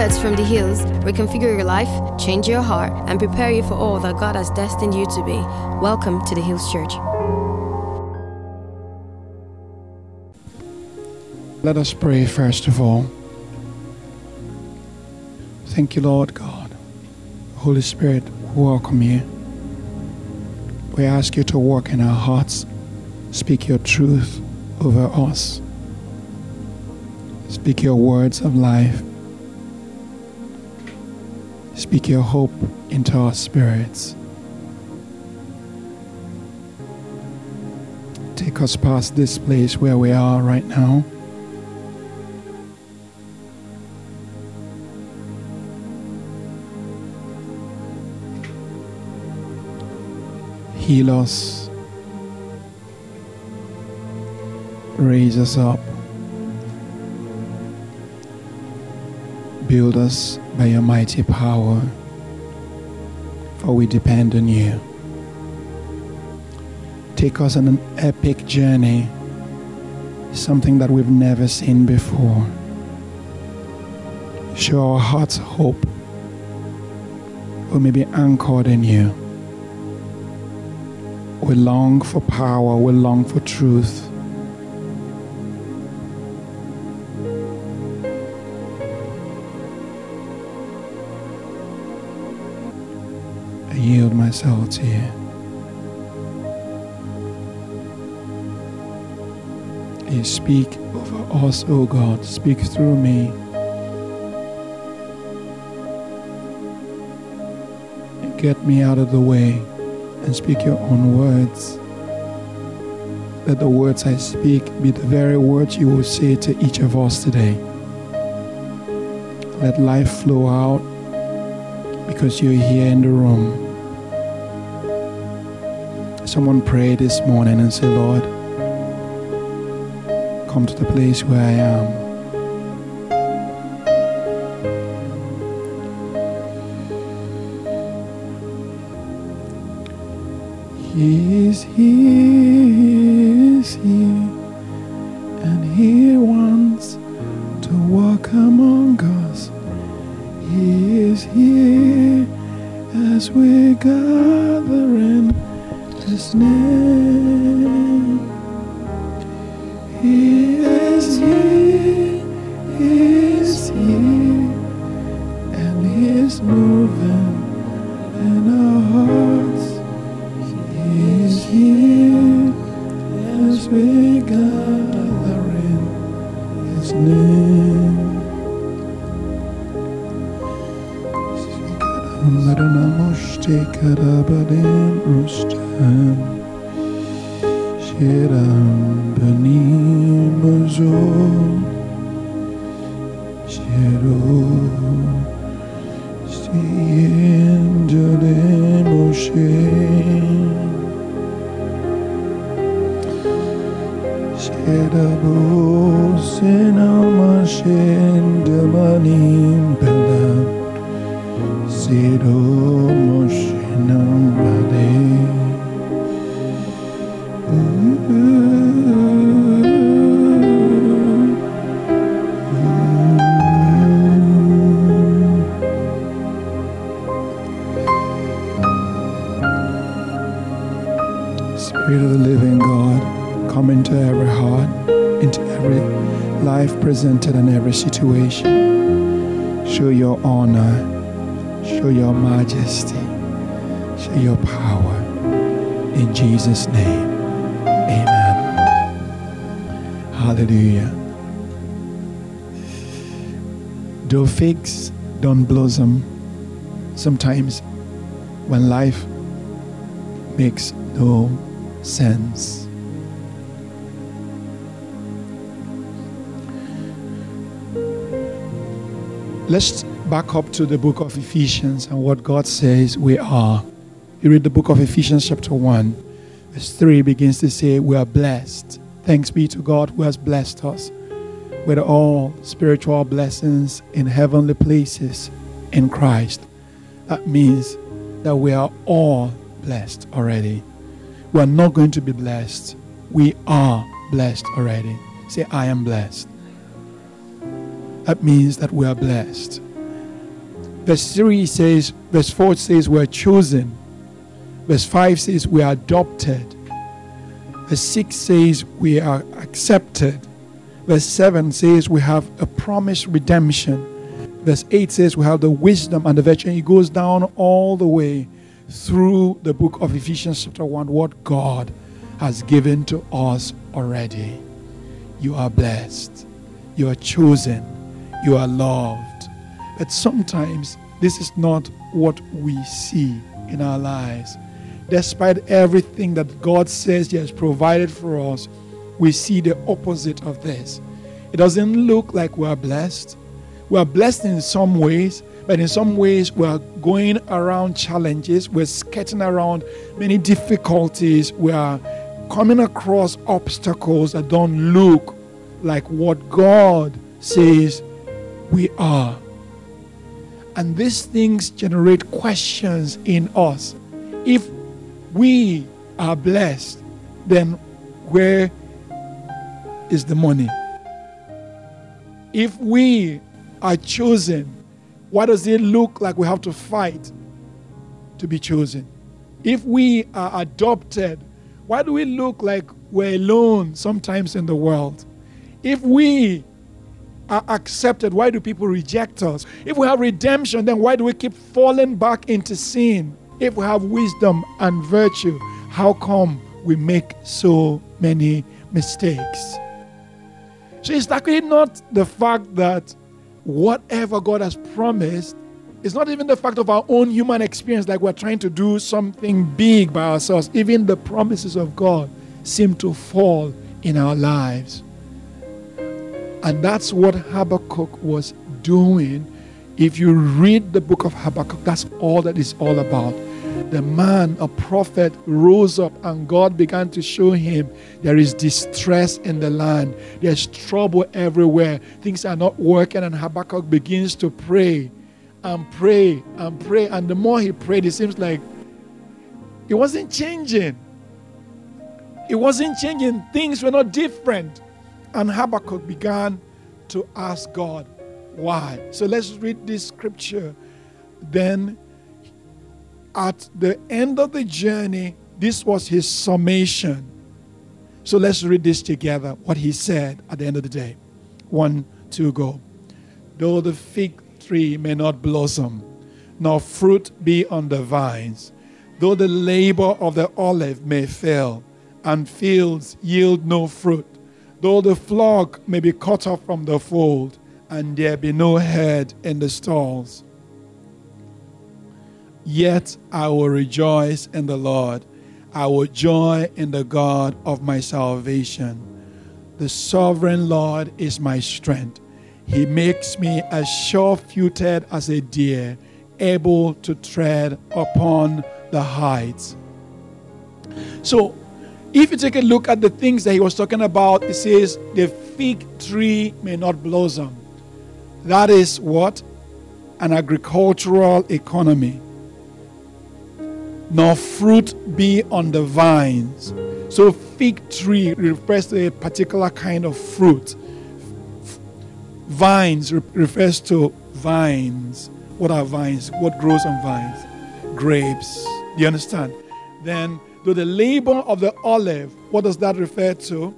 Words from the hills reconfigure your life, change your heart, and prepare you for all that God has destined you to be. Welcome to the Hills Church. Let us pray first of all. Thank you, Lord God. Holy Spirit, welcome you. We ask you to work in our hearts, speak your truth over us, speak your words of life, speak your hope into our spirits. Take us past this place where we are right now. heal us, raise us up, build us by your mighty power, for we depend on you. Take us on an epic journey, something that we've never seen before. Show our hearts hope. We may be anchored in you. We long for power, we long for truth. You. You speak over us, O God. Speak through me. get me out of the way and speak your own words. Let the words I speak be the very words you will say to each of us today. Let life flow out because you're here in the room. Someone pray this morning and say, Lord, come to the place where I am. Jale show your majesty, show your power. In Jesus' name, amen. Hallelujah. Though figs don't blossom, sometimes when life makes no sense. Let's back up to the book of Ephesians and what God says we are. You read the book of Ephesians, chapter 1, verse 3 begins to say, We are blessed. Thanks be to God who has blessed us with all spiritual blessings in heavenly places in Christ. That means that we are all blessed already. We are not going to be blessed. We are blessed already. Say, I am blessed. That means that we are blessed. Verse 3 says, verse 4 says, we're chosen. Verse 5 says, we are adopted. Verse 6 says, we are accepted. Verse 7 says, we have a promised redemption. Verse 8 says, we have the wisdom and the virtue. And it goes down all the way through the book of Ephesians, chapter 1, what God has given to us already. You are blessed. You are chosen. You are loved. But sometimes this is not what we see in our lives. Despite everything that God says He has provided for us, we see the opposite of this. It doesn't look like we are blessed. We are blessed in some ways, but in some ways we are going around challenges, we're skirting around many difficulties, we are coming across obstacles that don't look like what God says we are. And these things generate questions in us. If we are blessed, then where is the money? If we are chosen, why does it look like we have to fight to be chosen? If we are adopted, why do we look like we're alone sometimes in the world? If we are accepted, why do people reject us? If we have redemption, then why do we keep falling back into sin? If we have wisdom and virtue, how come we make so many mistakes? So it's actually not the fact that whatever God has promised is not even the fact of our own human experience, like we're trying to do something big by ourselves. Even the promises of God seem to fall in our lives. And that's what Habakkuk was doing. If you read the book of Habakkuk, that's all that is all about. The man, a prophet, rose up and God began to show him there is distress in the land, there's trouble everywhere, things are not working. And Habakkuk begins to pray and pray and pray. And the more he prayed, it seems like it wasn't changing. It wasn't changing. Things were not different. And Habakkuk began to ask God why. So let's read this scripture. Then, at the end of the journey, this was his summation. So let's read this together, what he said at the end of the day. One, two, go. Though the fig tree may not blossom, nor fruit be on the vines, though the labor of the olive may fail, and fields yield no fruit, though the flock may be cut off from the fold, and there be no herd in the stalls. Yet I will rejoice in the Lord. I will joy in the God of my salvation. The sovereign Lord is my strength. He makes me as sure footed as a deer, able to tread upon the heights. So, if you take a look at the things that he was talking about, it says, The fig tree may not blossom. That is what? An agricultural economy. Nor fruit be on the vines. So, fig tree refers to a particular kind of fruit. Vines refers to vines. What are vines? What grows on vines? Grapes. Do you understand? Then to the labor of the olive, what does that refer to?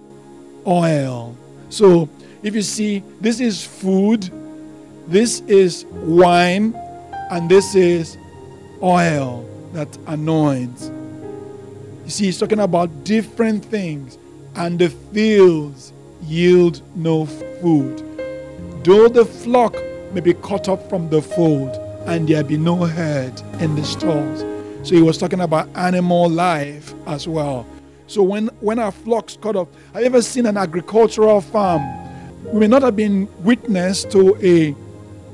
Oil. So if you see, this is food, this is wine, and this is oil that anoints. You see, he's talking about different things, and the fields yield no food. Though the flock may be cut off from the fold, and there be no herd in the stalls. So he was talking about animal life as well. So when, when our flocks cut off, have you ever seen an agricultural farm? We may not have been witness to a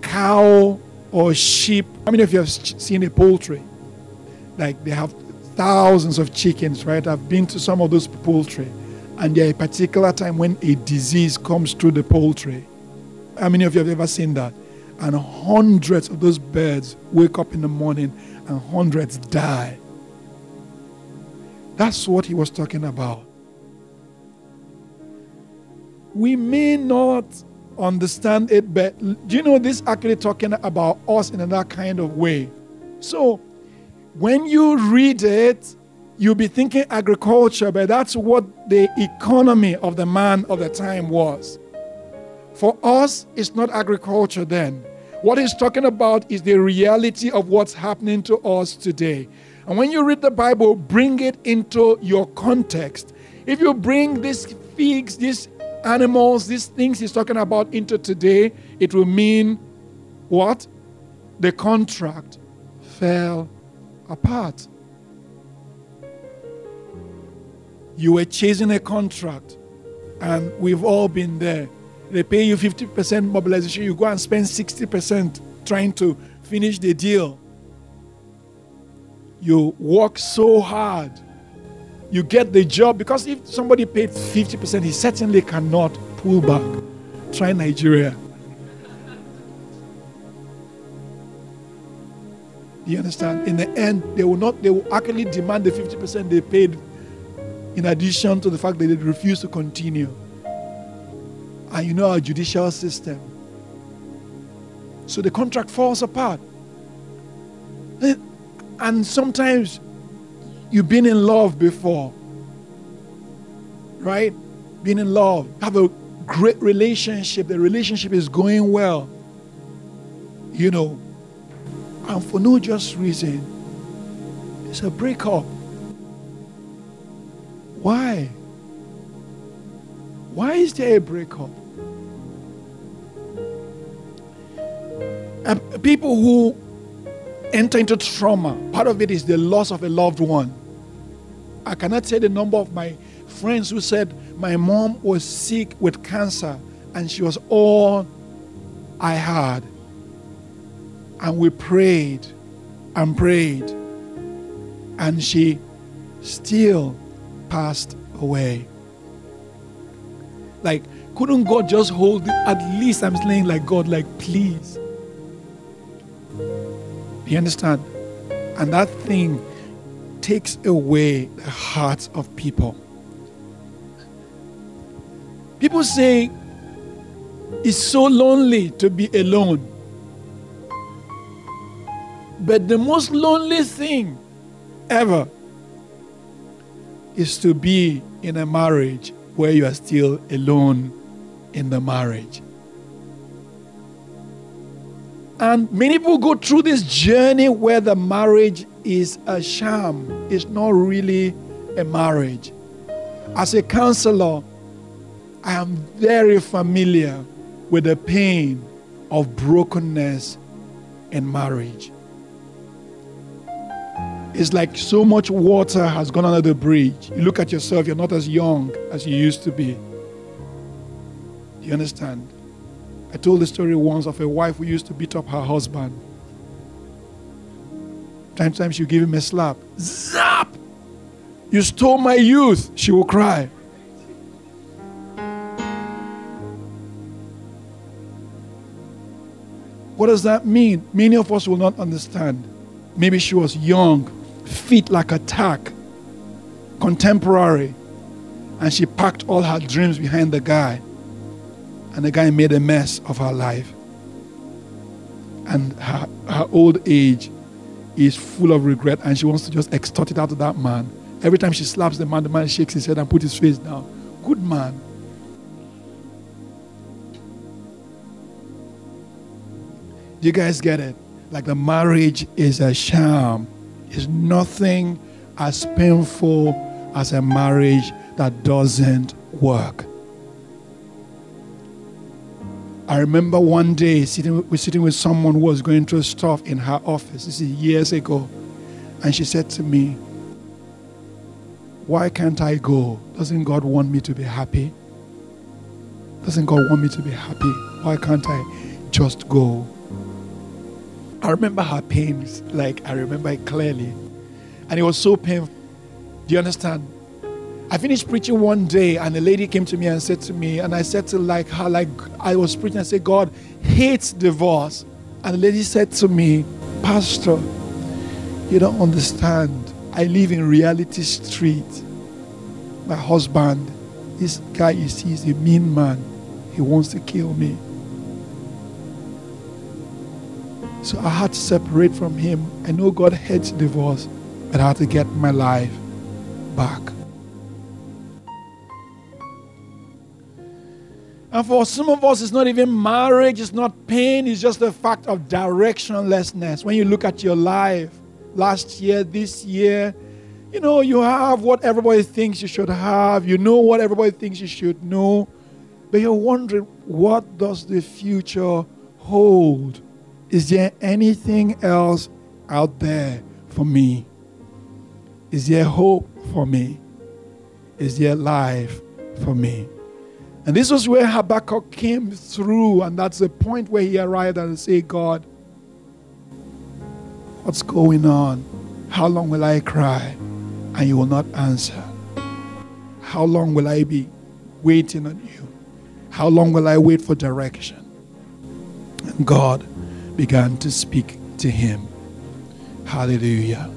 cow or sheep. How many of you have seen a poultry? Like they have thousands of chickens, right? I've been to some of those poultry. And there a particular time when a disease comes through the poultry. How many of you have ever seen that? And hundreds of those birds wake up in the morning and hundreds die. That's what he was talking about. We may not understand it but do you know this actually talking about us in another kind of way so when you read it you'll be thinking agriculture but that's what the economy of the man of the time was for us it's not agriculture then what he's talking about is the reality of what's happening to us today and when you read the bible bring it into your context if you bring these figs these animals, these things he's talking about into today, it will mean what? The contract fell apart. You were chasing a contract, and we've all been there. They pay you 50% mobilization, you go and spend 60% trying to finish the deal. You work so hard you get the job because if somebody paid 50%, he certainly cannot pull back. Try Nigeria. You understand? In the end, they will not, they will actually demand the 50% they paid in addition to the fact that they refuse to continue. And you know our judicial system. So the contract falls apart. Eh, and sometimes You've been in love before, right? Been in love, have a great relationship. The relationship is going well, you know, and for no just reason, it's a breakup. Why? Why is there a breakup? And people who enter into trauma. Part of it is the loss of a loved one. I cannot say the number of my friends who said my mom was sick with cancer and she was all I had. And we prayed and prayed, and she still passed away. Like, couldn't God just hold it? At least I'm saying, like, God, like, please you understand? And that thing takes away the hearts of people. People say it's so lonely to be alone. But the most lonely thing ever is to be in a marriage where you are still alone in the marriage. And many people go through this journey where the marriage is a sham, it's not really a marriage. As a counselor, I am very familiar with the pain of brokenness in marriage. It's like so much water has gone under the bridge. You look at yourself, you're not as young as you used to be. Do you understand? I told the story once of a wife who used to beat up her husband. Time to she give him a slap. Zap! You stole my youth. She will cry. What does that mean? Many of us will not understand. Maybe she was young, fit like a tack, contemporary, and she packed all her dreams behind the guy and the guy made a mess of her life. And her, her old age is full of regret, and she wants to just extort it out of that man. Every time she slaps the man, the man shakes his head and puts his face down. Good man. Do you guys get it? Like the marriage is a sham. It's nothing as painful as a marriage that doesn't work. I remember one day sitting, sitting with someone who was going through stuff in her office. This is years ago. And she said to me, Why can't I go? Doesn't God want me to be happy? Doesn't God want me to be happy? Why can't I just go? I remember her pains, like I remember it clearly. And it was so painful. Do you understand? I finished preaching one day, and a lady came to me and said to me, and I said to like her, like I was preaching, I said, God hates divorce. And the lady said to me, Pastor, you don't understand. I live in reality street. My husband, this guy you see is a mean man. He wants to kill me. So I had to separate from him. I know God hates divorce, but I had to get my life back. And for some of us, it's not even marriage, it's not pain, it's just the fact of directionlessness. When you look at your life, last year, this year, you know, you have what everybody thinks you should have, you know what everybody thinks you should know, but you're wondering, what does the future hold? Is there anything else out there for me? Is there hope for me? Is there life for me? And this was where Habakkuk came through, and that's the point where he arrived and said, God, what's going on? How long will I cry and you will not answer? How long will I be waiting on you? How long will I wait for direction? And God began to speak to him. Hallelujah.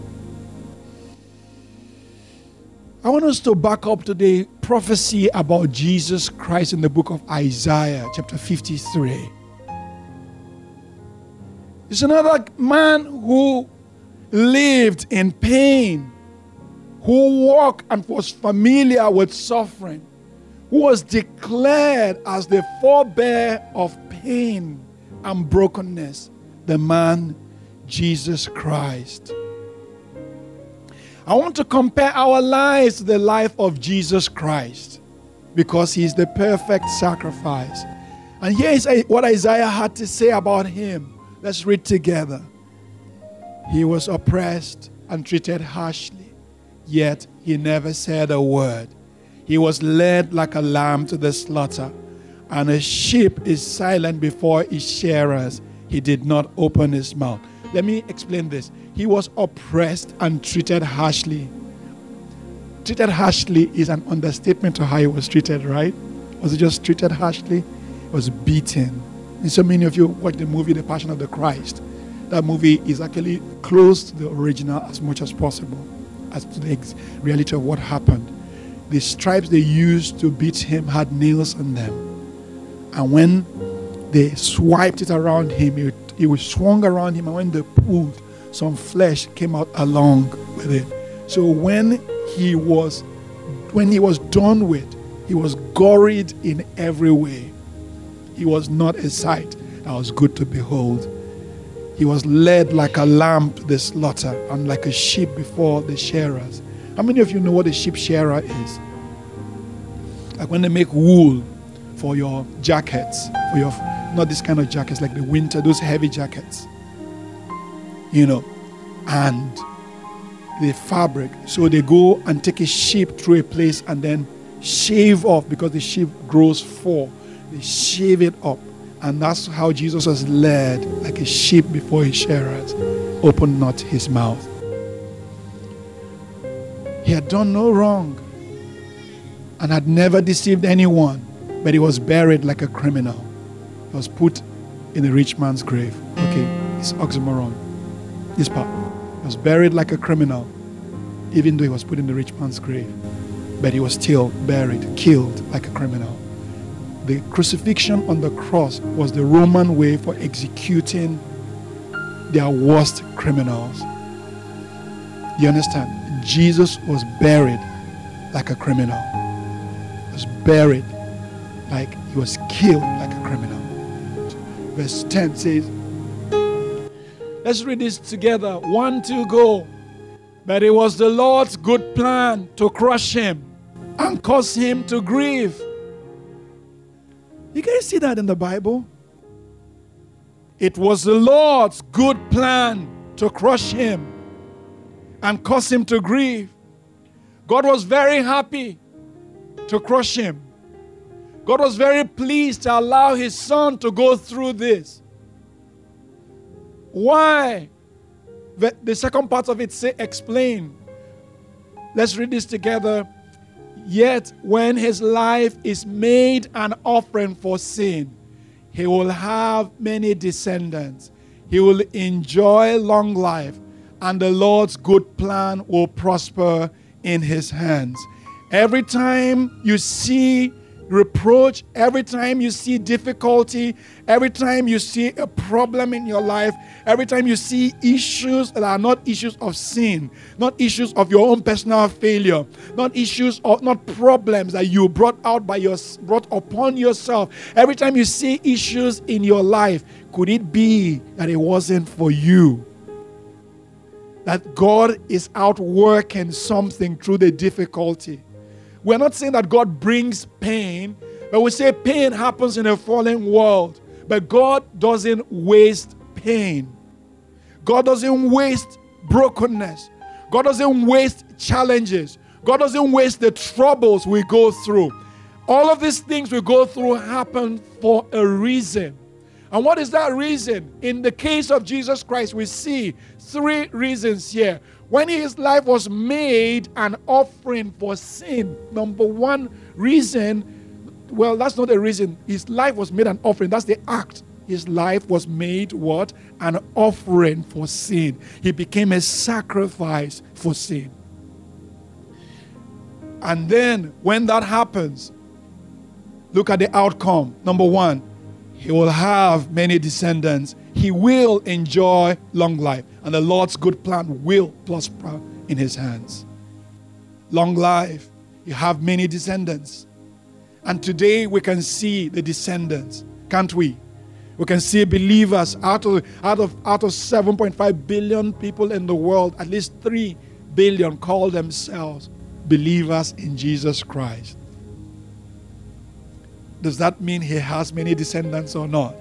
I want us to back up to the prophecy about Jesus Christ in the book of Isaiah, chapter 53. It's another man who lived in pain, who walked and was familiar with suffering, who was declared as the forebear of pain and brokenness, the man Jesus Christ. I want to compare our lives to the life of Jesus Christ because he is the perfect sacrifice. And here is what Isaiah had to say about him. Let's read together. He was oppressed and treated harshly, yet he never said a word. He was led like a lamb to the slaughter, and a sheep is silent before its shearers. He did not open his mouth. Let me explain this. He was oppressed and treated harshly. Treated harshly is an understatement to how he was treated, right? Was he just treated harshly? He was beaten. And so many of you watch the movie The Passion of the Christ. That movie is actually close to the original as much as possible, as to the reality of what happened. The stripes they used to beat him had nails on them. And when they swiped it around him, it, it was swung around him, and when they pulled, some flesh came out along with it. So when he was when he was done with, he was gorried in every way. He was not a sight that was good to behold. He was led like a lamb to the slaughter and like a sheep before the shearers. How many of you know what a sheep shearer is? Like when they make wool for your jackets, for your not this kind of jackets, like the winter, those heavy jackets you know, and the fabric. So they go and take a sheep through a place and then shave off because the sheep grows four. They shave it up. And that's how Jesus was led like a sheep before his shearers, opened not his mouth. He had done no wrong and had never deceived anyone, but he was buried like a criminal. He was put in a rich man's grave. Okay, it's oxymoron this part. He was buried like a criminal, even though he was put in the rich man's grave. But he was still buried, killed like a criminal. The crucifixion on the cross was the Roman way for executing their worst criminals. You understand? Jesus was buried like a criminal. He was buried like he was killed like a criminal. Verse 10 says, Let's read this together. One, two, go. But it was the Lord's good plan to crush him and cause him to grieve. You guys see that in the Bible? It was the Lord's good plan to crush him and cause him to grieve. God was very happy to crush him. God was very pleased to allow his son to go through this. Why? The, the second part of it say explain. Let's read this together. Yet when his life is made an offering for sin, he will have many descendants. He will enjoy long life, and the Lord's good plan will prosper in his hands. Every time you see reproach, every time you see difficulty, every time you see a problem in your life, every time you see issues that are not issues of sin, not issues of your own personal failure, not issues of not problems that you brought out by your brought upon yourself. Every time you see issues in your life, could it be that it wasn't for you? That God is out working something through the difficulty we're not saying that God brings pain, but we say pain happens in a fallen world. But God doesn't waste pain. God doesn't waste brokenness. God doesn't waste challenges. God doesn't waste the troubles we go through. All of these things we go through happen for a reason. And what is that reason? In the case of Jesus Christ, we see three reasons here when his life was made an offering for sin. Number one reason, well, that's not a reason. His life was made an offering. That's the act. His life was made what? An offering for sin. He became a sacrifice for sin. And then when that happens, look at the outcome. Number one, he will have many descendants. He will enjoy long life and the Lord's good plan will prosper in his hands. Long life, you have many descendants. And today we can see the descendants, can't we? We can see believers out of out of out of 7.5 billion people in the world, at least 3 billion call themselves believers in Jesus Christ. Does that mean he has many descendants or not?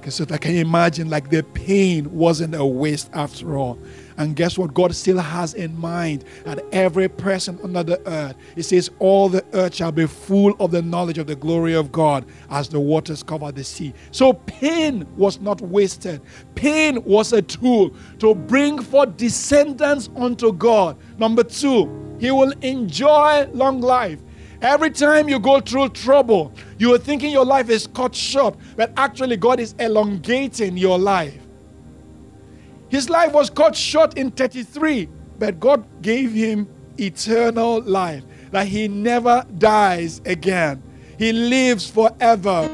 Because so I can imagine like the pain wasn't a waste after all. And guess what? God still has in mind that every person under the earth, He says, all the earth shall be full of the knowledge of the glory of God as the waters cover the sea. So pain was not wasted. Pain was a tool to bring forth descendants unto God. Number two, He will enjoy long life. Every time you go through trouble, you are thinking your life is cut short, but actually, God is elongating your life. His life was cut short in 33, but God gave him eternal life, that he never dies again. He lives forever.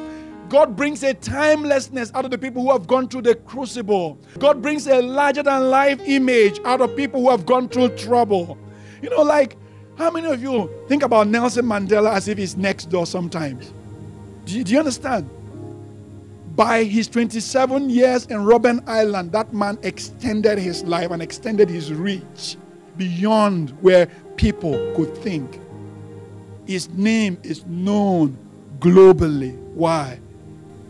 God brings a timelessness out of the people who have gone through the crucible. God brings a larger than life image out of people who have gone through trouble. You know, like how many of you think about Nelson Mandela as if he's next door sometimes? Do you, do you understand? By his 27 years in Robben Island, that man extended his life and extended his reach beyond where people could think. His name is known globally. Why?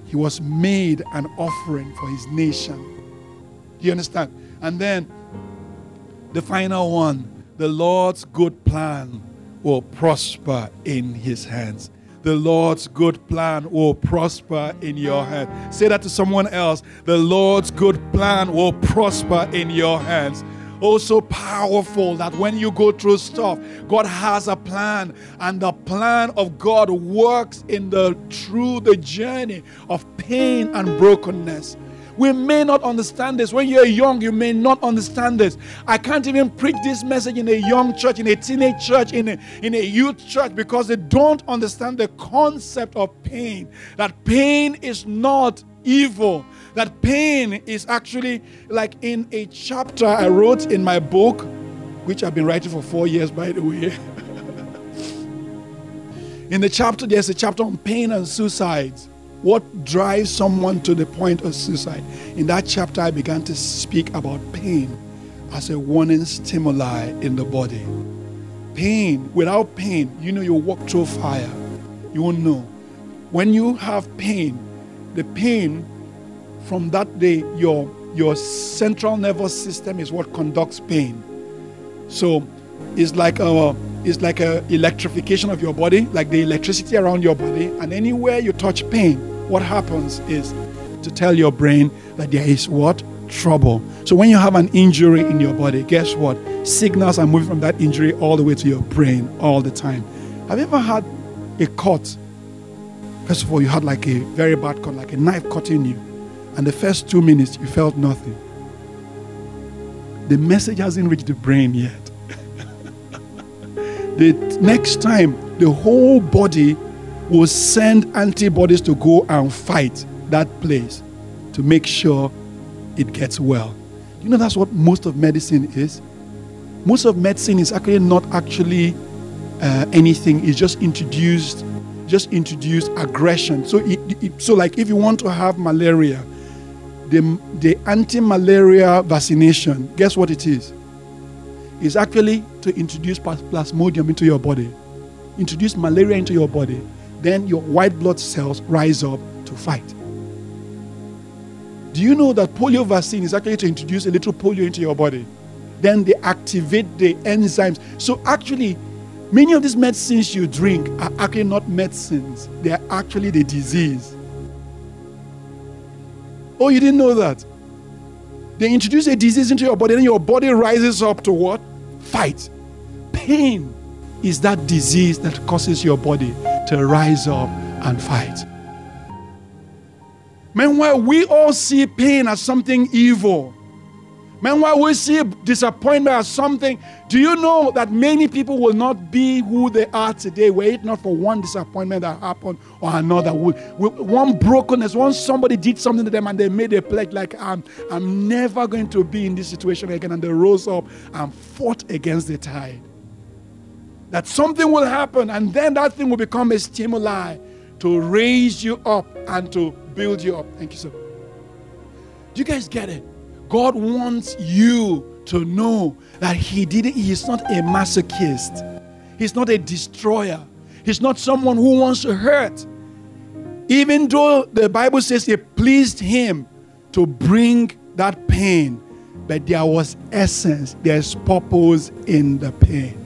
He was made an offering for his nation. Do you understand? And then the final one the Lord's good plan will prosper in his hands. The Lord's good plan will prosper in your hand. Say that to someone else. The Lord's good plan will prosper in your hands. Oh, so powerful that when you go through stuff, God has a plan, and the plan of God works in the through the journey of pain and brokenness. We may not understand this. When you're young, you may not understand this. I can't even preach this message in a young church, in a teenage church, in a, in a youth church because they don't understand the concept of pain. That pain is not evil. That pain is actually like in a chapter I wrote in my book, which I've been writing for four years, by the way. in the chapter, there's a chapter on pain and suicides what drives someone to the point of suicide. In that chapter, I began to speak about pain as a warning stimuli in the body. Pain, without pain, you know, you walk through fire. You won't know. When you have pain, the pain from that day, your, your central nervous system is what conducts pain. So it's like a it's like a electrification of your body, like the electricity around your body, and anywhere you touch pain, what happens is to tell your brain that there is what? Trouble. So when you have an injury in your body, guess what? Signals are moving from that injury all the way to your brain all the time. Have you ever had a cut? First of all, you had like a very bad cut, like a knife cutting you. And the first two minutes, you felt nothing. The message hasn't reached the brain yet. The next time, the whole body will send antibodies to go and fight that place to make sure it gets well. You know, that's what most of medicine is. Most of medicine is actually not actually uh, anything. It's just introduced, just introduced aggression. So, it, it, so like if you want to have malaria, the, the anti-malaria vaccination, guess what it is? It's actually to introduce plasmodium into your body, introduce malaria into your body. Then your white blood cells rise up to fight. Do you know that polio vaccine is actually to introduce a little polio into your body? Then they activate the enzymes. So actually, many of these medicines you drink are actually not medicines, they are actually the disease. Oh, you didn't know that? They introduce a disease into your body, and your body rises up to what? Fight. Pain is that disease that causes your body to rise up and fight. Meanwhile, we all see pain as something evil. Meanwhile, we see disappointment as something. Do you know that many people will not be who they are today were it not for one disappointment that happened or another? One brokenness, once somebody did something to them and they made a pledge, like, I'm, I'm never going to be in this situation again, and they rose up and fought against the tide. That something will happen, and then that thing will become a stimuli to raise you up and to build you up. Thank you, sir. Do you guys get it? God wants you to know that He didn't, He is not a masochist. He's not a destroyer. He's not someone who wants to hurt. Even though the Bible says it pleased Him to bring that pain, but there was essence, there's purpose in the pain,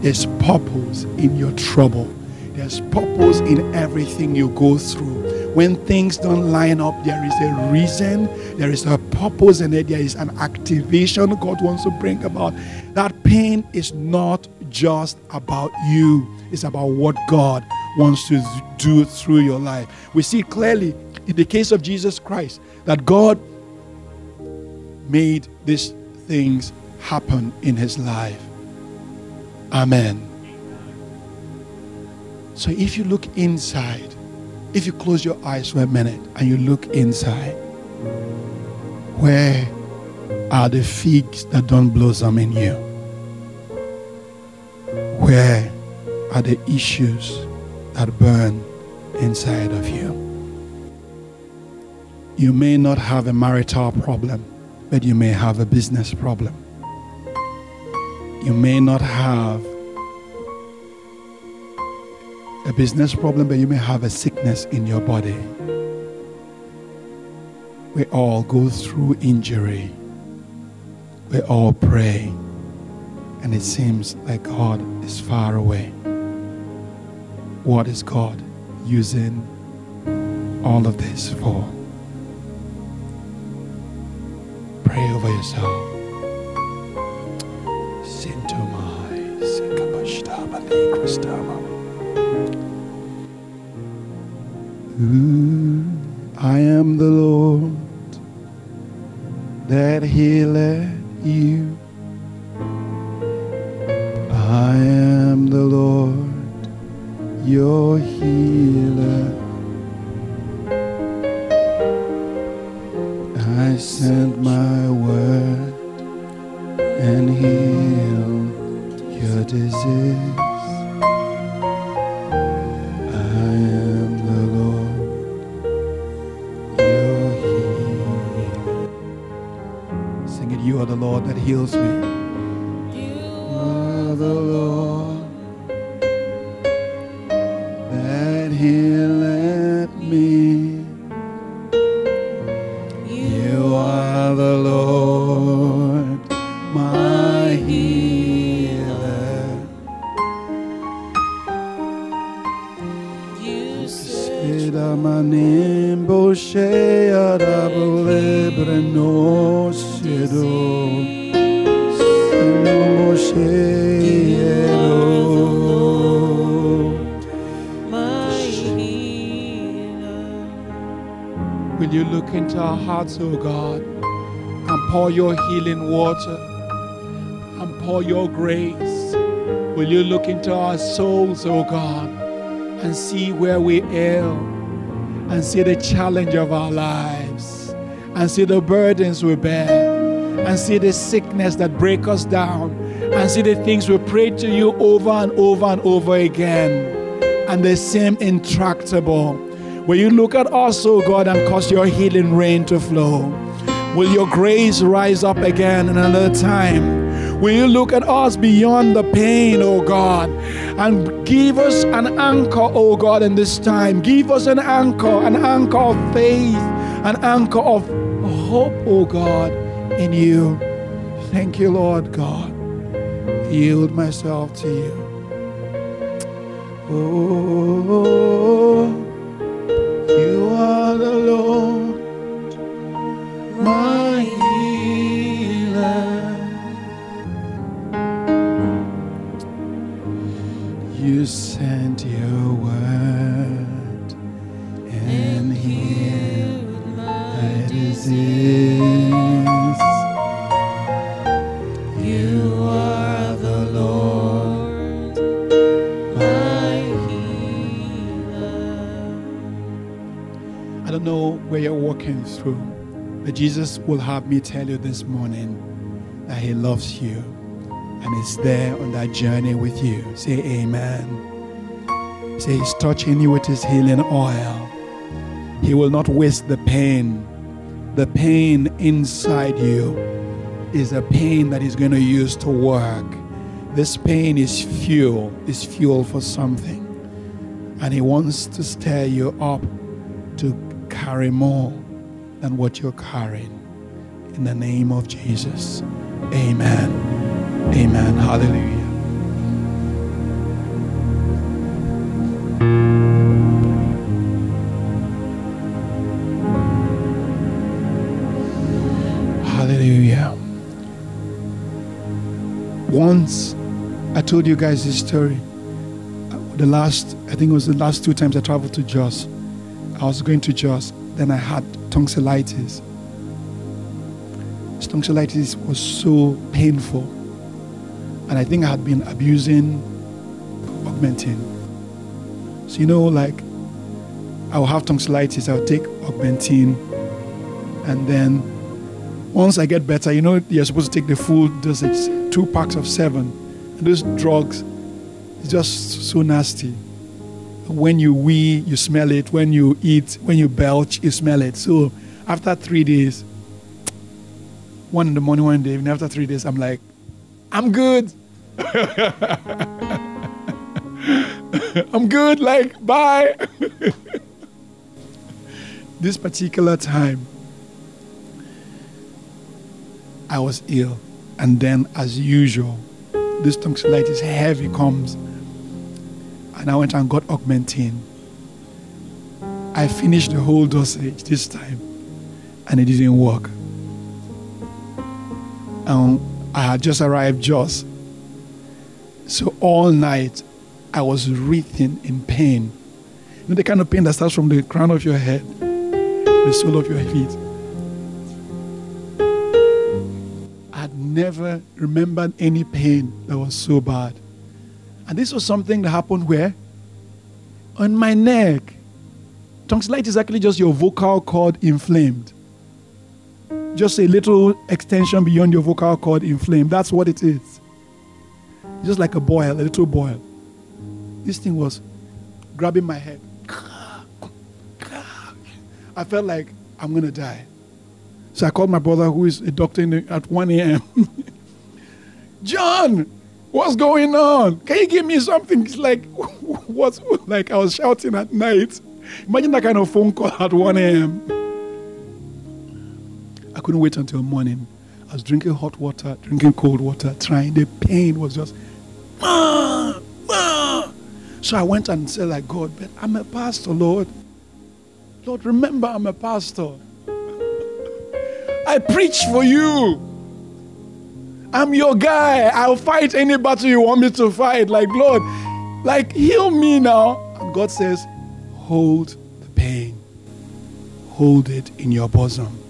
there's purpose in your trouble, there's purpose in everything you go through when things don't line up, there is a reason, there is a purpose, and there is an activation God wants to bring about. That pain is not just about you, it's about what God wants to do through your life. We see clearly in the case of Jesus Christ that God made these things happen in his life. Amen. So if you look inside, if you close your eyes for a minute and you look inside, where are the figs that don't blossom in you? Where are the issues that burn inside of you? You may not have a marital problem, but you may have a business problem. You may not have a business problem, but you may have a sickness in your body. We all go through injury. We all pray. And it seems like God is far away. What is God using all of this for? Pray over yourself. Sintomai, Sikabashtama, Kristama. I am the Lord that healeth you. I am the Lord, your healer. I sent my word and healed your disease. Lord that heals me. O oh God, and pour your healing water and pour your grace? Will you look into our souls, oh God, and see where we err and see the challenge of our lives and see the burdens we bear and see the sickness that break us down and see the things we pray to you over and over and over again and they seem intractable. Will you look at us, oh God, and cause your healing rain to flow? Will your grace rise up again in another time? Will you look at us beyond the pain, oh God, and give us an anchor, oh God, in this time? Give us an anchor, an anchor of faith, an anchor of hope, oh God, in you. Thank you, Lord God. Yield myself to you. Oh, Jesus will have me tell you this morning that He loves you and is there on that journey with you. Say amen. Say He's touching you with His healing oil. He will not waste the pain. The pain inside you is a pain that He's going to use to work. This pain is fuel, is fuel for something. And He wants to stir you up to carry more than what you're carrying. In the name of Jesus. Amen. Amen. Hallelujah. Hallelujah. Once I told you guys this story. The last, I think it was the last two times I traveled to Jos. I was going to Jos, then I had tonsillitis. This tonsillitis was so painful. And I think I had been abusing augmentin. So, you know, like, I'll have tonsillitis, I'll take augmentin, and then once I get better, you know, you're supposed to take the full dosage, two packs of seven. And those drugs, it's just so nasty. When you wee, you smell it. When you eat, when you belch, you smell it. So after three days, one in the morning, one day, and after three days, I'm like, I'm good. I'm good. Like, bye. this particular time, I was ill. And then, as usual, this tonsillitis heavy comes. And I went and got augmentin. I finished the whole dosage this time, and it didn't work. And I had just arrived Jos. So all night I was writhing in pain. You know the kind of pain that starts from the crown of your head, the sole of your feet. I had never remembered any pain that was so bad. And this was something that happened where? On my neck. Tonsillitis is actually just your vocal cord inflamed just a little extension beyond your vocal cord inflamed. That's what it is. Just like a boil, a little boil. This thing was grabbing my head. I felt like I'm going to die. So I called my brother, who is a doctor the, at 1 a.m. John, what's going on? Can you give me something? It's like, what's like I was shouting at night. Imagine that kind of phone call at 1 a.m. I couldn't wait until morning. I was drinking hot water, drinking cold water, trying. The pain was just, ah, ah. So I went and said, like, God, but I'm a pastor, Lord. Lord, remember I'm a pastor. I preach for you. I'm your guy. I'll fight any battle you want me to fight. Like, Lord, like, heal me now. And God says, hold the pain, hold it in your bosom.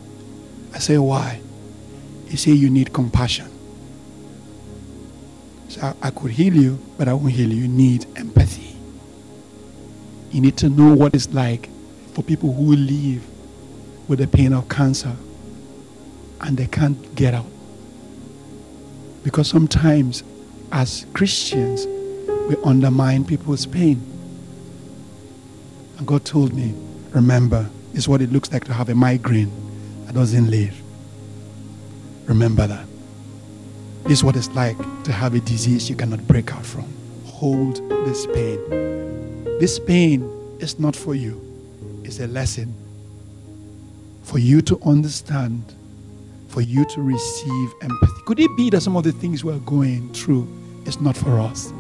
I say, why? He said, you need compassion. So I could heal you, but I won't heal you. You need empathy. You need to know what it's like for people who live with the pain of cancer and they can't get out. Because sometimes, as Christians, we undermine people's pain. And God told me, remember, is what it looks like to have a migraine that doesn't leave. Remember that. This is what it's like to have a disease you cannot break out from. Hold this pain. This pain is not for you, it's a lesson for you to understand, for you to receive empathy. Could it be that some of the things we're going through is not for us?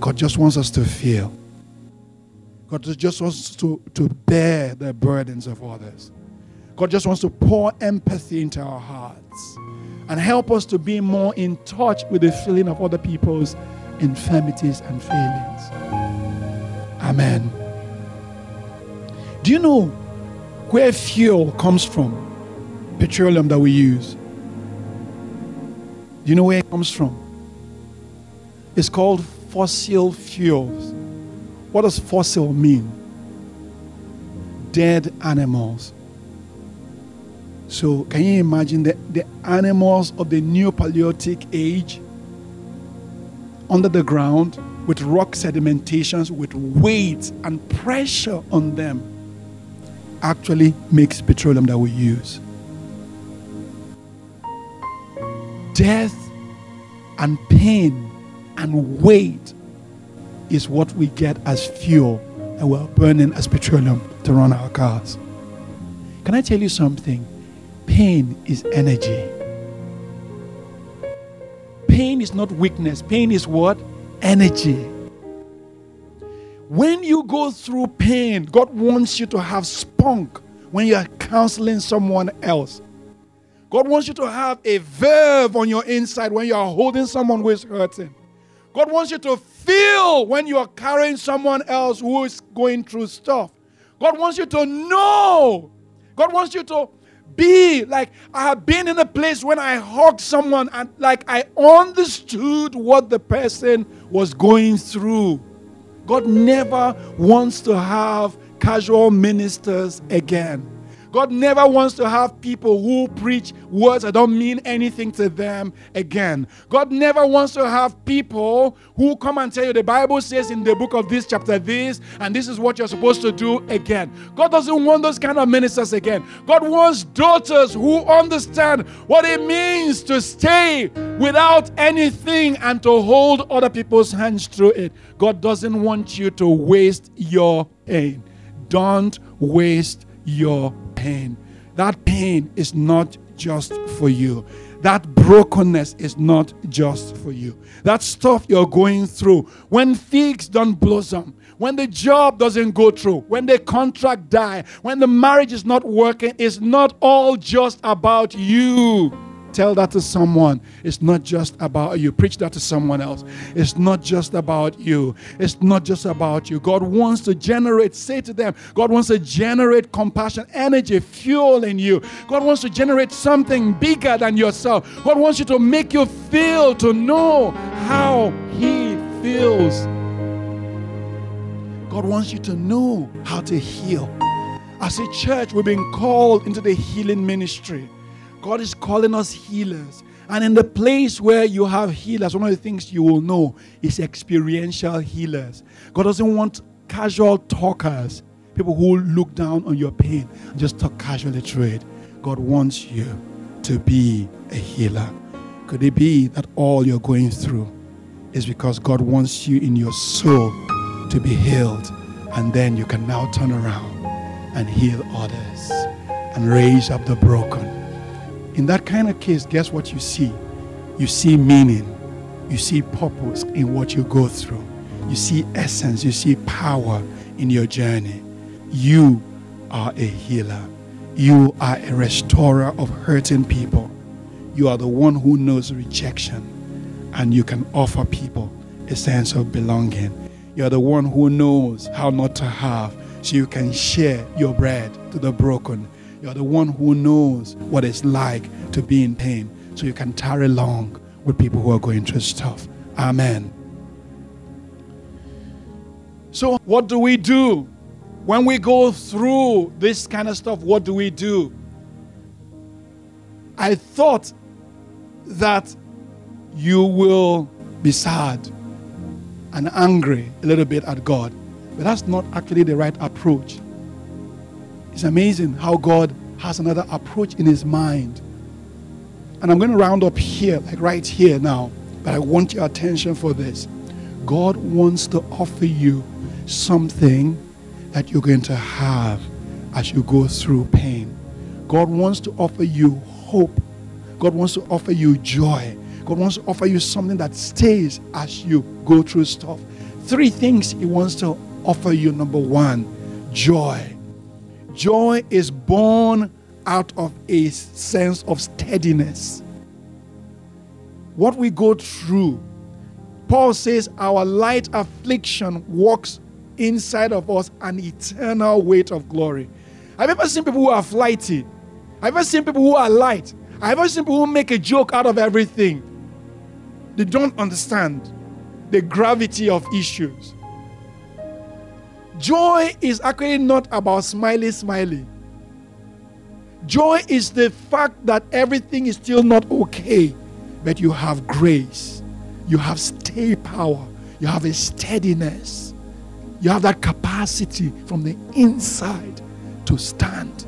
God just wants us to feel. God just wants to, to bear the burdens of others. God just wants to pour empathy into our hearts and help us to be more in touch with the feeling of other people's infirmities and failings. Amen. Do you know where fuel comes from? Petroleum that we use. Do you know where it comes from? It's called fossil fuels. What does fossil mean? Dead animals. So, can you imagine the, the animals of the new Paleolithic age under the ground with rock sedimentations, with weight and pressure on them, actually makes petroleum that we use? Death and pain and weight is what we get as fuel and we're burning as petroleum to run our cars. Can I tell you something? Pain is energy. Pain is not weakness. Pain is what? Energy. When you go through pain, God wants you to have spunk when you are counseling someone else. God wants you to have a verve on your inside when you are holding someone who is hurting. God wants you to feel when you are carrying someone else who is going through stuff. God wants you to know. God wants you to be like I have been in a place when I hugged someone and like I understood what the person was going through. God never wants to have casual ministers again. God never wants to have people who preach words that don't mean anything to them again. God never wants to have people who come and tell you the Bible says in the book of this chapter this, and this is what you're supposed to do again. God doesn't want those kind of ministers again. God wants daughters who understand what it means to stay without anything and to hold other people's hands through it. God doesn't want you to waste your pain. Don't waste your pain. That pain is not just for you. That brokenness is not just for you. That stuff you're going through, when figs don't blossom, when the job doesn't go through, when the contract die, when the marriage is not working, it's not all just about you. Tell that to someone. It's not just about you. Preach that to someone else. It's not just about you. It's not just about you. God wants to generate, say to them, God wants to generate compassion, energy, fuel in you. God wants to generate something bigger than yourself. God wants you to make you feel, to know how He feels. God wants you to know how to heal. As a church, we've been called into the healing ministry. God is calling us healers. And in the place where you have healers, one of the things you will know is experiential healers. God doesn't want casual talkers, people who look down on your pain and just talk casually through it. God wants you to be a healer. Could it be that all you're going through is because God wants you in your soul to be healed? And then you can now turn around and heal others and raise up the broken in that kind of case, guess what you see? You see meaning, you see purpose in what you go through, you see essence, you see power in your journey. You are a healer, you are a restorer of hurting people. You are the one who knows rejection, and you can offer people a sense of belonging. You are the one who knows how not to have, so you can share your bread to the broken you're the one who knows what it's like to be in pain, so you can tarry long with people who are going through stuff. Amen. So, what do we do When we go through this kind of stuff, what do we do? I thought that you will be sad and angry a little bit at God. But that's not actually the right approach. It's amazing how God has another approach in his mind. And I'm going to round up here, like right here now, but I want your attention for this. God wants to offer you something that you're going to have as you go through pain. God wants to offer you hope. God wants to offer you joy. God wants to offer you something that stays as you go through stuff. Three things He wants to offer you. Number one, joy. Joy is born out of a sense of steadiness. What we go through, Paul says, our light affliction works inside of us an eternal weight of glory. I've ever seen people who are flighty. I've ever seen people who are light. I've ever seen people who make a joke out of everything. They don't understand the gravity of issues. Joy is actually not about smiley, smiley. Joy is the fact that everything is still not okay, but you have grace, you have stay power, you have a steadiness, you have that capacity from the inside to stand.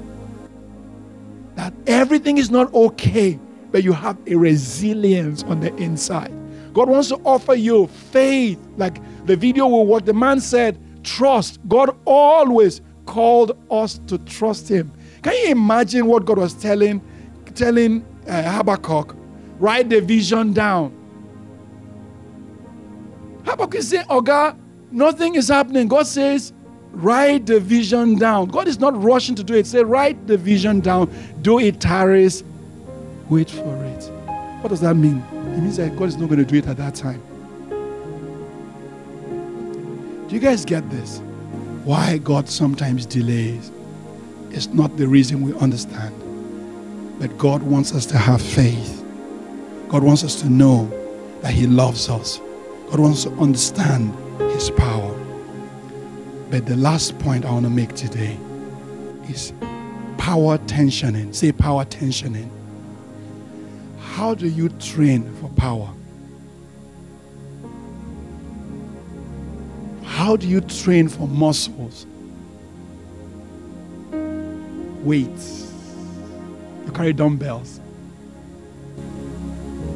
That everything is not okay, but you have a resilience on the inside. God wants to offer you faith, like the video will what the man said trust. God always called us to trust Him. Can you imagine what God was telling, telling uh, Habakkuk? Write the vision down. Habakkuk is saying, Oh God, nothing is happening. God says, write the vision down. God is not rushing to do it. Say, write the vision down. Do it tarries. Wait for it. What does that mean? It means that God is not going to do it at that time. Do you guys get this? Why God sometimes delays is not the reason we understand. But God wants us to have faith. God wants us to know that He loves us. God wants to understand His power. But the last point I want to make today is power tensioning. Say power tensioning. How do you train for power? How do you train for muscles? Weights. You carry dumbbells.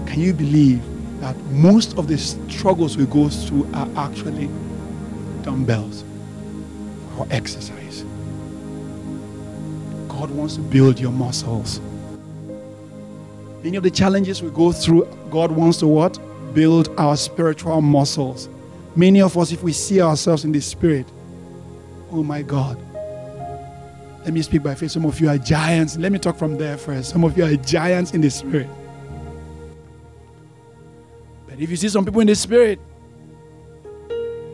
Can you believe that most of the struggles we go through are actually dumbbells or exercise? God wants to build your muscles. Many of the challenges we go through, God wants to what? Build our spiritual muscles. Many of us, if we see ourselves in the spirit, oh my God. Let me speak by faith. Some of you are giants. Let me talk from there first. Some of you are giants in the spirit. But if you see some people in the spirit,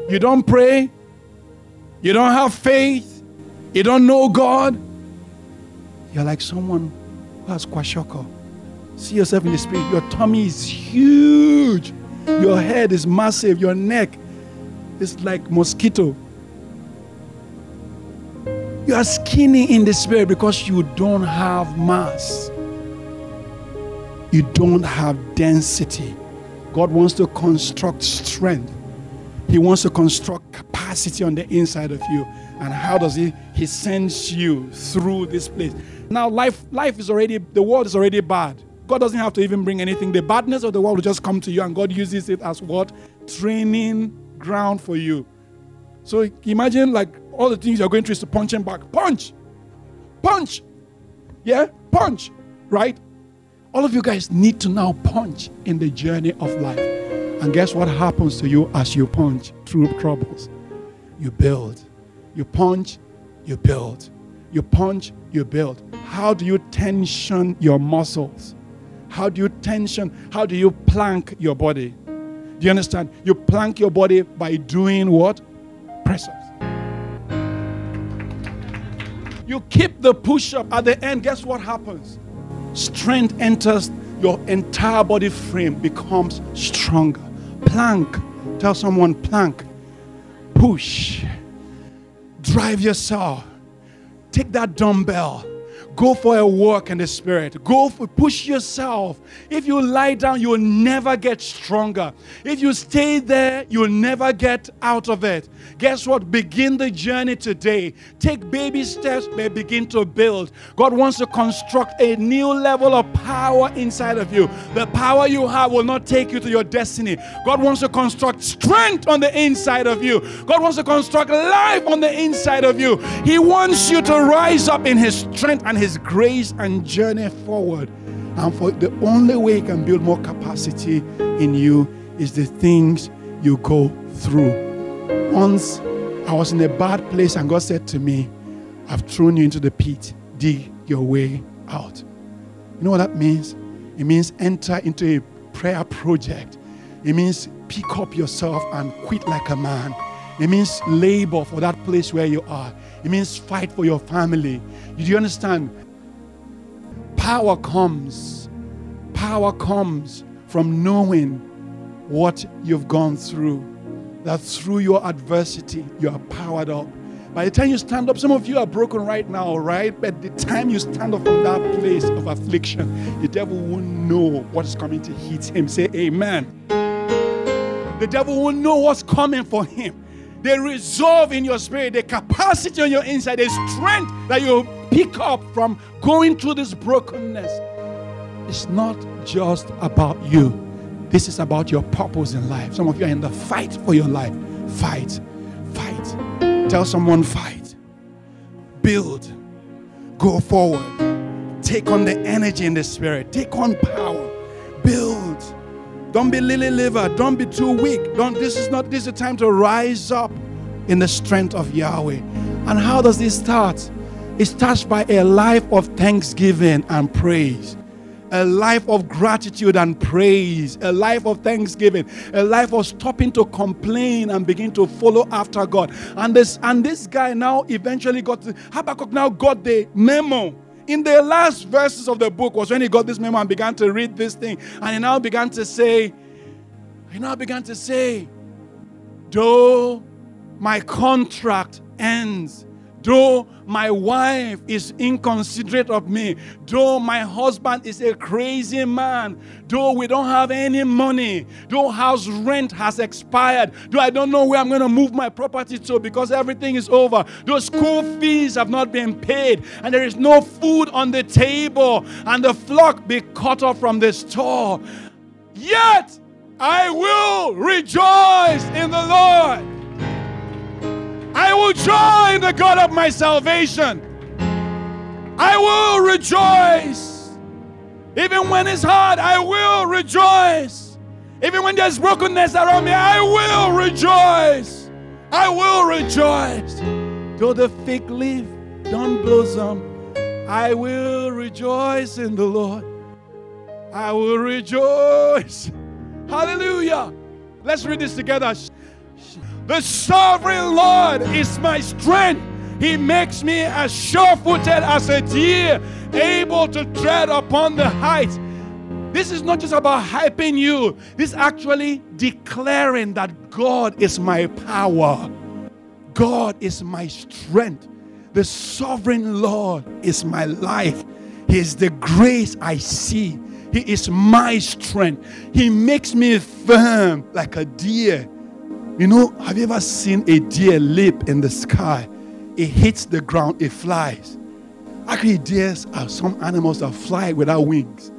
you don't pray, you don't have faith, you don't know God, you're like someone who has kwashiorkor. See yourself in the spirit. Your tummy is huge. Your head is massive. Your neck is like mosquito. You are skinny in the spirit because you don't have mass. You don't have density. God wants to construct strength. He wants to construct capacity on the inside of you. And how does he? He sends you through this place. Now, life, life is already, the world is already bad. God doesn't have to even bring anything. The badness of the world will just come to you, and God uses it as what? Training ground for you. So imagine like all the things you're going through is to punch him back. Punch! Punch! Yeah? Punch! Right? All of you guys need to now punch in the journey of life. And guess what happens to you as you punch through troubles? You build. You punch, you build. You punch, you build. How do you tension your muscles? How do you tension? How do you plank your body? Do you understand? You plank your body by doing what? Press ups. You keep the push up. At the end, guess what happens? Strength enters your entire body frame, becomes stronger. Plank. Tell someone, plank. Push. drive yourself. Take that dumbbell Go for a walk in the Spirit. Go for, push yourself. If you lie down, you'll never get stronger. If you stay there, you'll never get out of it. Guess what? Begin the journey today. Take baby steps, but begin to build. God wants to construct a new level of power inside of you. The power you have will not take you to your destiny. God wants to construct strength on the inside of you. God wants to construct life on the inside of you. He wants you to rise up in His strength and His grace and journey forward. And for the only way He can build more capacity in you is the things you go through. Once I was in a bad place, and God said to me, I've thrown you into the pit. Dig your way out. You know what that means? It means enter into a prayer project. It means pick up yourself and quit like a man. It means labor for that place where you are. It means fight for your family. Do you understand? Power comes. Power comes from knowing what you've gone through. That through your adversity, you are powered up. By the time you stand up, some of you are broken right now, right? But the time you stand up from that place of affliction, the devil won't know what's coming to hit him. Say amen. The devil won't know what's coming for him. The resolve in your spirit, the capacity on your inside, the strength that you pick up from going through this brokenness. It's not just about you. This is about your purpose in life. Some of you are in the fight for your life. Fight, fight. Tell someone, fight. Build. Go forward. Take on the energy in the spirit. Take on power. Don't be lily liver. Don't be too weak. Don't. This is not. This is the time to rise up in the strength of Yahweh. And how does this start? It starts by a life of thanksgiving and praise. A life of gratitude and praise, a life of thanksgiving, a life of stopping to complain and begin to follow after God. And this and this guy now eventually got to, Habakkuk now got the memo in the last verses of the book was when he got this memo and began to read this thing. And he now began to say, he now began to say, though my contract ends Though my wife is inconsiderate of me, though my husband is a crazy man, though we don't have any money, though house rent has expired, though I don't know where I'm going to move my property to because everything is over, though school fees have not been paid, and there is no food on the table, and the flock be cut off from the store, yet I will rejoice in the Lord. Will join the God of my salvation. I will rejoice. Even when it's hard, I will rejoice. Even when there's brokenness around me, I will rejoice. I will rejoice. Though the fig leaf don't blossom, I will rejoice in the Lord. I will rejoice. Hallelujah. Let's read this together. The sovereign Lord is my strength. He makes me as sure footed as a deer, able to tread upon the heights. This is not just about hyping you, this is actually declaring that God is my power, God is my strength. The sovereign Lord is my life. He is the grace I see. He is my strength. He makes me firm like a deer you know, have you ever seen a deer leap in the sky? It hits the ground, it flies. Actually, deers are some animals that fly without wings.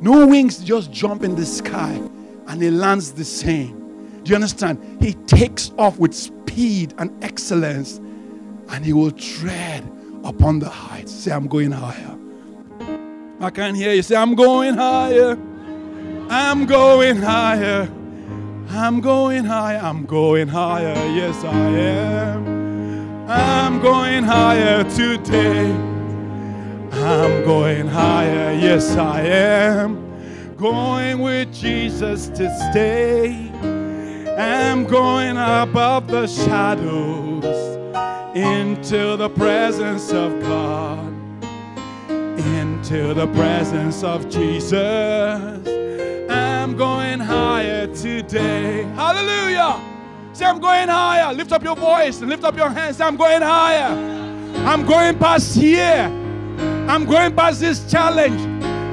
No wings, just jump in the sky and it lands the same. Do you understand? He takes off with speed and excellence and he will tread upon the heights. Say, I'm going higher. I can't hear you. Say, I'm going higher. I'm going higher. I'm going higher, I'm going higher, yes I am. I'm going higher today. I'm going higher, yes I am. Going with Jesus to stay. I'm going above the shadows into the presence of God, into the presence of Jesus. I'm going higher today. Hallelujah. Say, I'm going higher. Lift up your voice and lift up your hands. Say, I'm going higher. I'm going past here. I'm going past this challenge.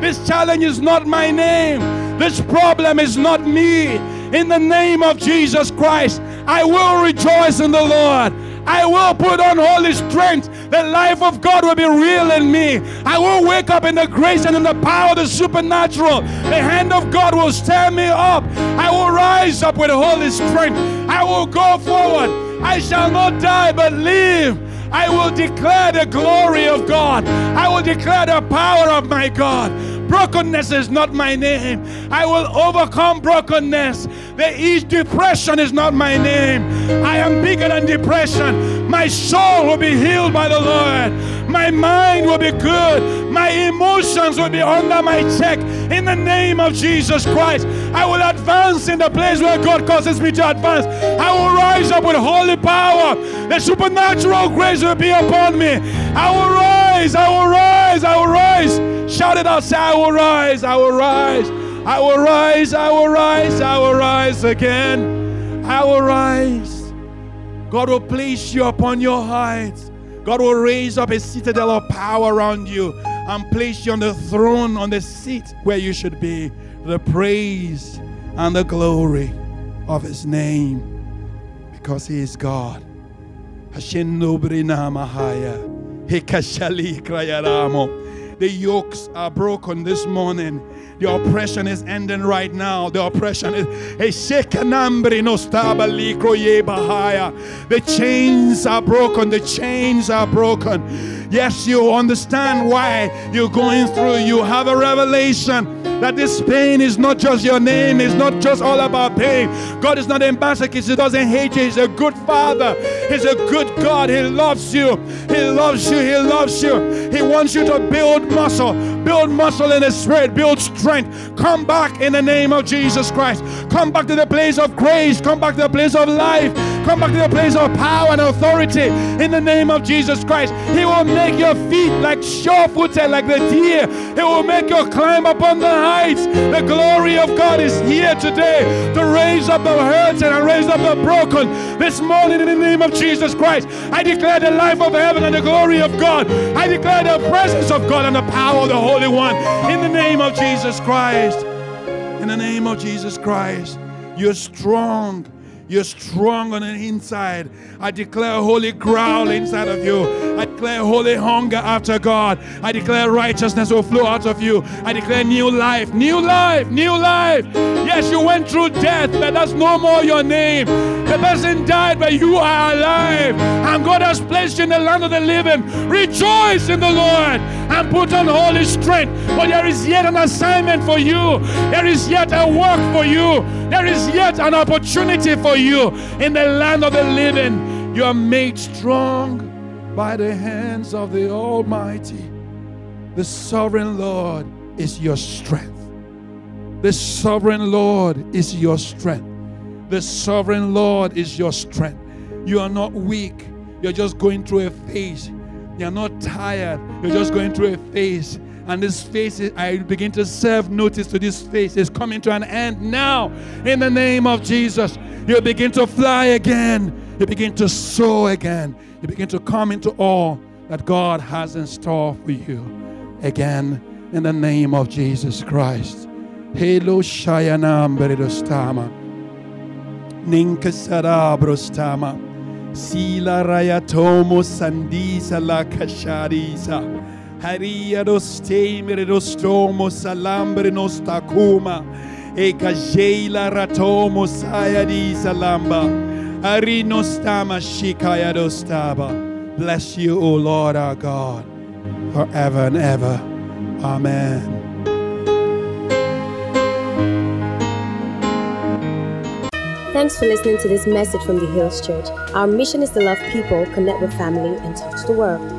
This challenge is not my name. This problem is not me. In the name of Jesus Christ, I will rejoice in the Lord. I will put on holy strength. The life of God will be real in me. I will wake up in the grace and in the power of the supernatural. The hand of God will stand me up. I will rise up with holy strength. I will go forward. I shall not die but live. I will declare the glory of God. I will declare the power of my God. Brokenness is not my name. I will overcome brokenness. The depression is not my name. I am bigger than depression. My soul will be healed by the Lord. My mind will be good. My emotions will be under my check. In the name of Jesus Christ, I will advance in the place where God causes me to advance. I will rise up with holy power. The supernatural grace will be upon me. I will rise. I will rise. I will rise. Shout it out. Say, I will rise. I will rise. I will rise. I will rise. I will rise again. I will rise. God will place you upon your heights. God will raise up a citadel of power around you and place you on the throne, on the seat where you should be. The praise and the glory of His name because He is God. The yokes are broken this morning. The oppression is ending right now. The oppression is the chains are broken. The chains are broken. Yes, you understand why you're going through. You have a revelation that this pain is not just your name, it's not just all about pain. God is not a masochist, He doesn't hate you. He's a good Father, He's a good God. He loves you, He loves you, He loves you. He wants you to build muscle, build muscle in the spirit, build strength. Come back in the name of Jesus Christ. Come back to the place of grace, come back to the place of life, come back to the place of power and authority in the name of Jesus Christ. He will make your feet like sure footed, like the deer. He will make you climb upon the heights. The glory of God is here today to raise up the hurts and raise up the broken. This morning, in the name of Jesus Christ, I declare the life of heaven and the glory of God. I declare the presence of God and the power of the Holy One in the name of Jesus Christ. In the name of Jesus Christ, you're strong. You're strong on the inside. I declare holy growl inside of you. I declare holy hunger after God. I declare righteousness will flow out of you. I declare new life, new life, new life. Yes, you went through death, but that's no more your name. The person died, but you are alive. And God has placed you in the land of the living. Rejoice in the Lord and put on holy strength. For there is yet an assignment for you, there is yet a work for you, there is yet an opportunity for you in the land of the living. You are made strong by the hands of the Almighty. The sovereign Lord is your strength. The sovereign Lord is your strength. The sovereign Lord is your strength. You are not weak. You're just going through a phase. You're not tired. You're just going through a phase. And this phase, I begin to serve notice to this phase, is coming to an end now. In the name of Jesus, you begin to fly again. You begin to soar again. You begin to come into all that God has in store for you again in the name of Jesus Christ. Helo shayanam beridostama. Ninka sarabrostama. Sila rayatomo sandisa la kasharisa. Haria dostemere dostomo salambre nostakuma. E kajeila ratomo sayadi salamba. Arinostama shikaya dostaba. Bless you, O Lord our God, forever and ever. Amen. Thanks for listening to this message from the Hills Church. Our mission is to love people, connect with family, and touch the world.